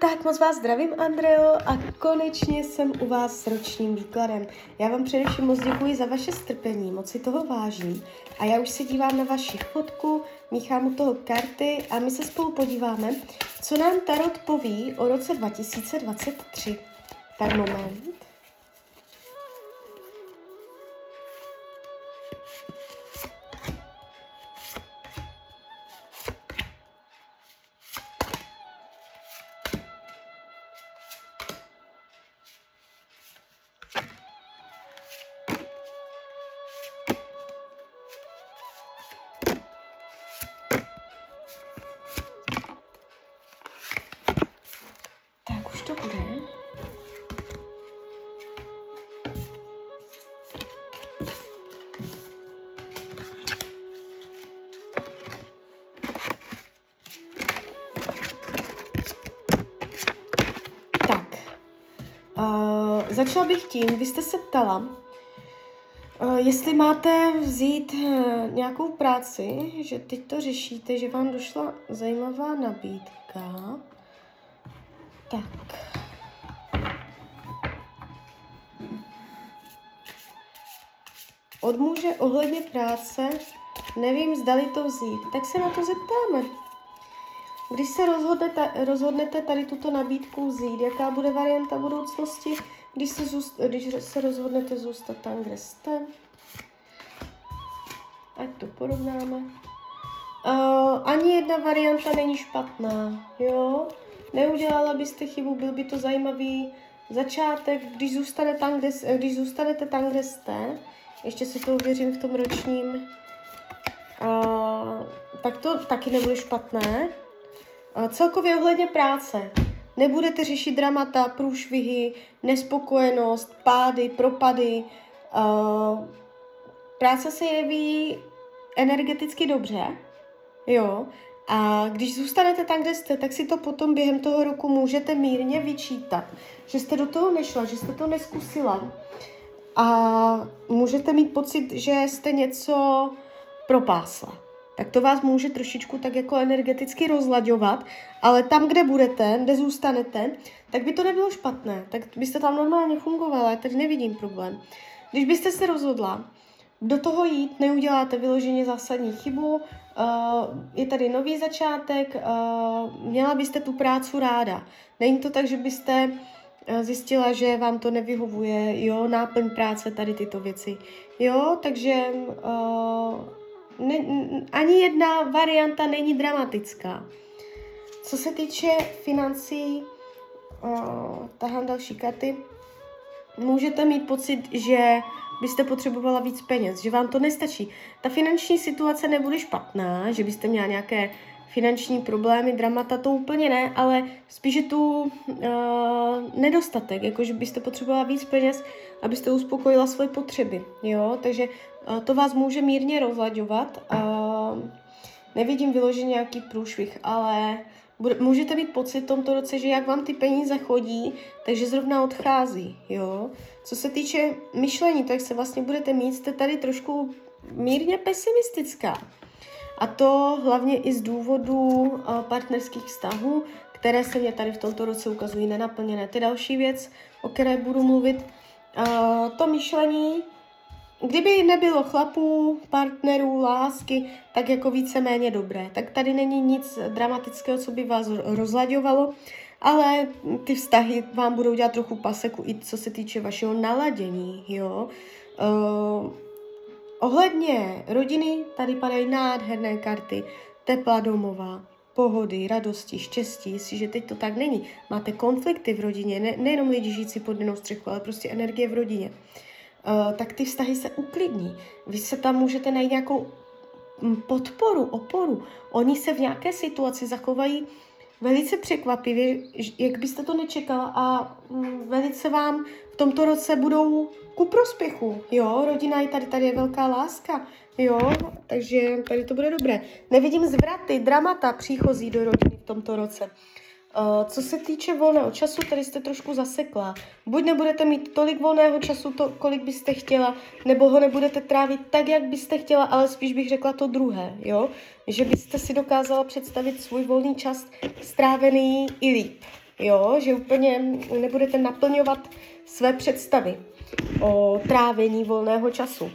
Tak moc vás zdravím, Andreo, a konečně jsem u vás s ročním výkladem. Já vám především moc děkuji za vaše strpení, moc si toho vážím. A já už se dívám na vaši fotku, míchám u toho karty a my se spolu podíváme, co nám Tarot poví o roce 2023. Tak moment. Uh, začala bych tím, vy jste se ptala, uh, jestli máte vzít uh, nějakou práci, že teď to řešíte, že vám došla zajímavá nabídka. Tak. Od muže ohledně práce nevím, zdali to vzít. Tak se na to zeptáme. Když se rozhodnete, rozhodnete tady tuto nabídku vzít, jaká bude varianta budoucnosti, když se, zůst, když se rozhodnete zůstat tam, kde jste? Ať to porovnáme. Uh, ani jedna varianta není špatná, jo? Neudělala byste chybu, byl by to zajímavý začátek, když, zůstane tam, kde, když zůstanete tam, kde jste, ještě si to uvěřím v tom ročním, uh, tak to taky nebude špatné. Celkově ohledně práce. Nebudete řešit dramata, průšvihy, nespokojenost, pády, propady. Práce se jeví energeticky dobře, jo, a když zůstanete tam, kde jste, tak si to potom během toho roku můžete mírně vyčítat, že jste do toho nešla, že jste to neskusila. A můžete mít pocit, že jste něco propásla. Tak to vás může trošičku tak jako energeticky rozlaďovat, ale tam, kde budete, kde zůstanete, tak by to nebylo špatné. Tak byste tam normálně fungovala, tak nevidím problém. Když byste se rozhodla, do toho jít, neuděláte vyloženě zásadní chybu, uh, je tady nový začátek, uh, měla byste tu práci ráda. Není to tak, že byste uh, zjistila, že vám to nevyhovuje, jo, náplň práce, tady tyto věci. Jo, takže ne, ani jedna varianta není dramatická. Co se týče financí, uh, tahám další karty, můžete mít pocit, že byste potřebovala víc peněz, že vám to nestačí. Ta finanční situace nebude špatná, že byste měla nějaké finanční problémy, dramata, to úplně ne, ale spíš je tu uh, nedostatek, jako že byste potřebovala víc peněz, abyste uspokojila svoje potřeby, jo, takže to vás může mírně rozlaďovat. Nevidím vyloženě nějaký průšvih, ale můžete mít pocit v tomto roce, že jak vám ty peníze chodí, takže zrovna odchází, jo. Co se týče myšlení, tak se vlastně budete mít, jste tady trošku mírně pesimistická. A to hlavně i z důvodu partnerských vztahů, které se mě tady v tomto roce ukazují nenaplněné. Ty další věc, o které budu mluvit, to myšlení Kdyby nebylo chlapů, partnerů, lásky, tak jako víceméně dobré. Tak tady není nic dramatického, co by vás rozlaďovalo, ale ty vztahy vám budou dělat trochu paseku i co se týče vašeho naladění, jo. Uh, ohledně rodiny tady padají nádherné karty, tepla domová, pohody, radosti, štěstí, jestliže teď to tak není. Máte konflikty v rodině, ne, nejenom lidi žijící pod jednou střechou, ale prostě energie v rodině. Uh, tak ty vztahy se uklidní. Vy se tam můžete najít nějakou mm, podporu, oporu. Oni se v nějaké situaci zachovají velice překvapivě, jak byste to nečekala a mm, velice vám v tomto roce budou ku prospěchu, jo, rodina je tady, tady je velká láska, jo, takže tady to bude dobré. Nevidím zvraty, dramata příchozí do rodiny v tomto roce. Uh, co se týče volného času, tady jste trošku zasekla. Buď nebudete mít tolik volného času, to, kolik byste chtěla, nebo ho nebudete trávit tak, jak byste chtěla, ale spíš bych řekla to druhé, jo? Že byste si dokázala představit svůj volný čas strávený i líp, jo, že úplně nebudete naplňovat své představy o trávení volného času.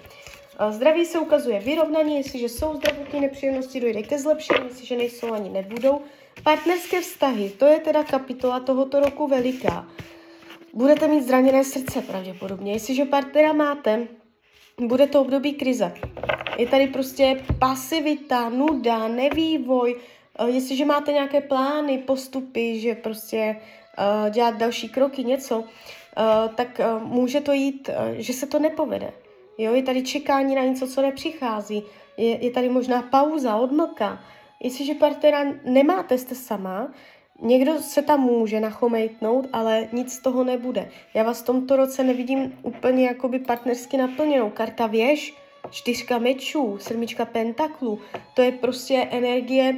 Zdraví se ukazuje vyrovnaní, jestliže jsou zdravotní nepříjemnosti, dojde ke zlepšení, jestliže nejsou ani nebudou. Partnerské vztahy, to je teda kapitola tohoto roku veliká. Budete mít zraněné srdce pravděpodobně. Jestliže partnera máte, bude to období krize. Je tady prostě pasivita, nuda, nevývoj. Eh, jestliže máte nějaké plány, postupy, že prostě uh, dělat další kroky, něco, uh, tak může to jít, že se to nepovede. Jo, je tady čekání na něco, co nepřichází. Je, je tady možná pauza, odmlka. Jestliže partnera nemáte, jste sama, někdo se tam může nachomejtnout, ale nic z toho nebude. Já vás v tomto roce nevidím úplně jakoby partnersky naplněnou. Karta věž, čtyřka mečů, sedmička pentaklů, to je prostě energie,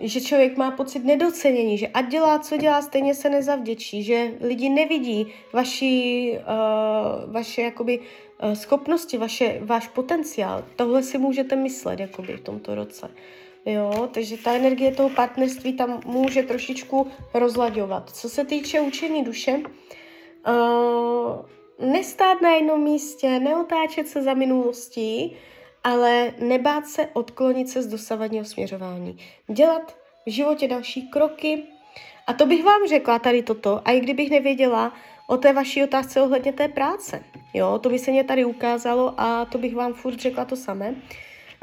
že člověk má pocit nedocenění, že ať dělá, co dělá, stejně se nezavděčí, že lidi nevidí vaši, uh, vaše jakoby, uh, schopnosti, vaše, váš potenciál. Tohle si můžete myslet jakoby v tomto roce. Jo, takže ta energie toho partnerství tam může trošičku rozlaďovat. Co se týče učení duše, uh, nestát na jednom místě, neotáčet se za minulostí, ale nebát se odklonit se z dosavadního směřování. Dělat v životě další kroky. A to bych vám řekla tady toto, a i kdybych nevěděla o té vaší otázce ohledně té práce. Jo, to by se mě tady ukázalo a to bych vám furt řekla to samé.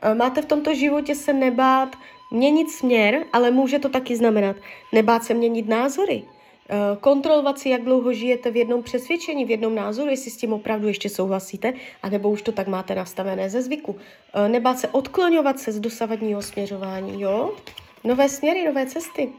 E, máte v tomto životě se nebát měnit směr, ale může to taky znamenat nebát se měnit názory. Eh, kontrolovat si, jak dlouho žijete v jednom přesvědčení, v jednom názoru, jestli s tím opravdu ještě souhlasíte, anebo už to tak máte nastavené ze zvyku. Eh, nebát se odklonovat se z dosavadního směřování, jo? Nové směry, nové cesty.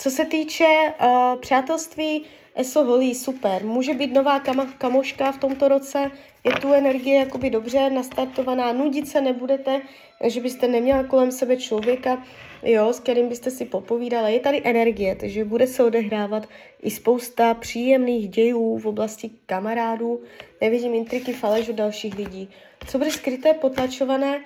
Co se týče uh, přátelství, ESO holí, super. Může být nová kam- kamoška v tomto roce, je tu energie jakoby dobře nastartovaná, nudit se nebudete, že byste neměla kolem sebe člověka, jo, s kterým byste si popovídala. Je tady energie, takže bude se odehrávat i spousta příjemných dějů v oblasti kamarádů. Nevidím intriky, faleš od dalších lidí. Co bude skryté, potlačované?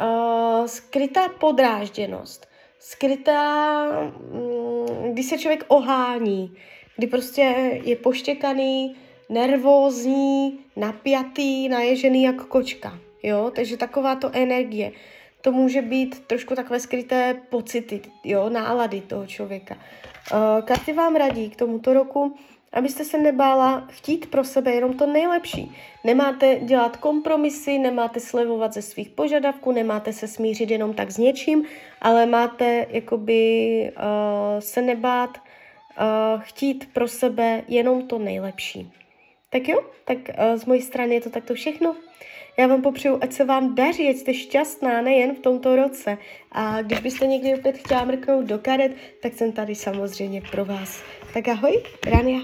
Uh, skrytá podrážděnost. Skrytá, um, když se člověk ohání, kdy prostě je poštěkaný, nervózní, napjatý, naježený jak kočka. Jo? Takže taková to energie. To může být trošku takové skryté pocity, jo, nálady toho člověka. Uh, karty vám radí k tomuto roku, abyste se nebála chtít pro sebe jenom to nejlepší. Nemáte dělat kompromisy, nemáte slevovat ze svých požadavků, nemáte se smířit jenom tak s něčím, ale máte jakoby uh, se nebát uh, chtít pro sebe jenom to nejlepší. Tak jo, tak uh, z mojí strany je to takto všechno. Já vám popřeju, ať se vám daří, ať jste šťastná nejen v tomto roce. A když byste někdy opět chtěla mrknout do karet, tak jsem tady samozřejmě pro vás. Tak ahoj, Rania.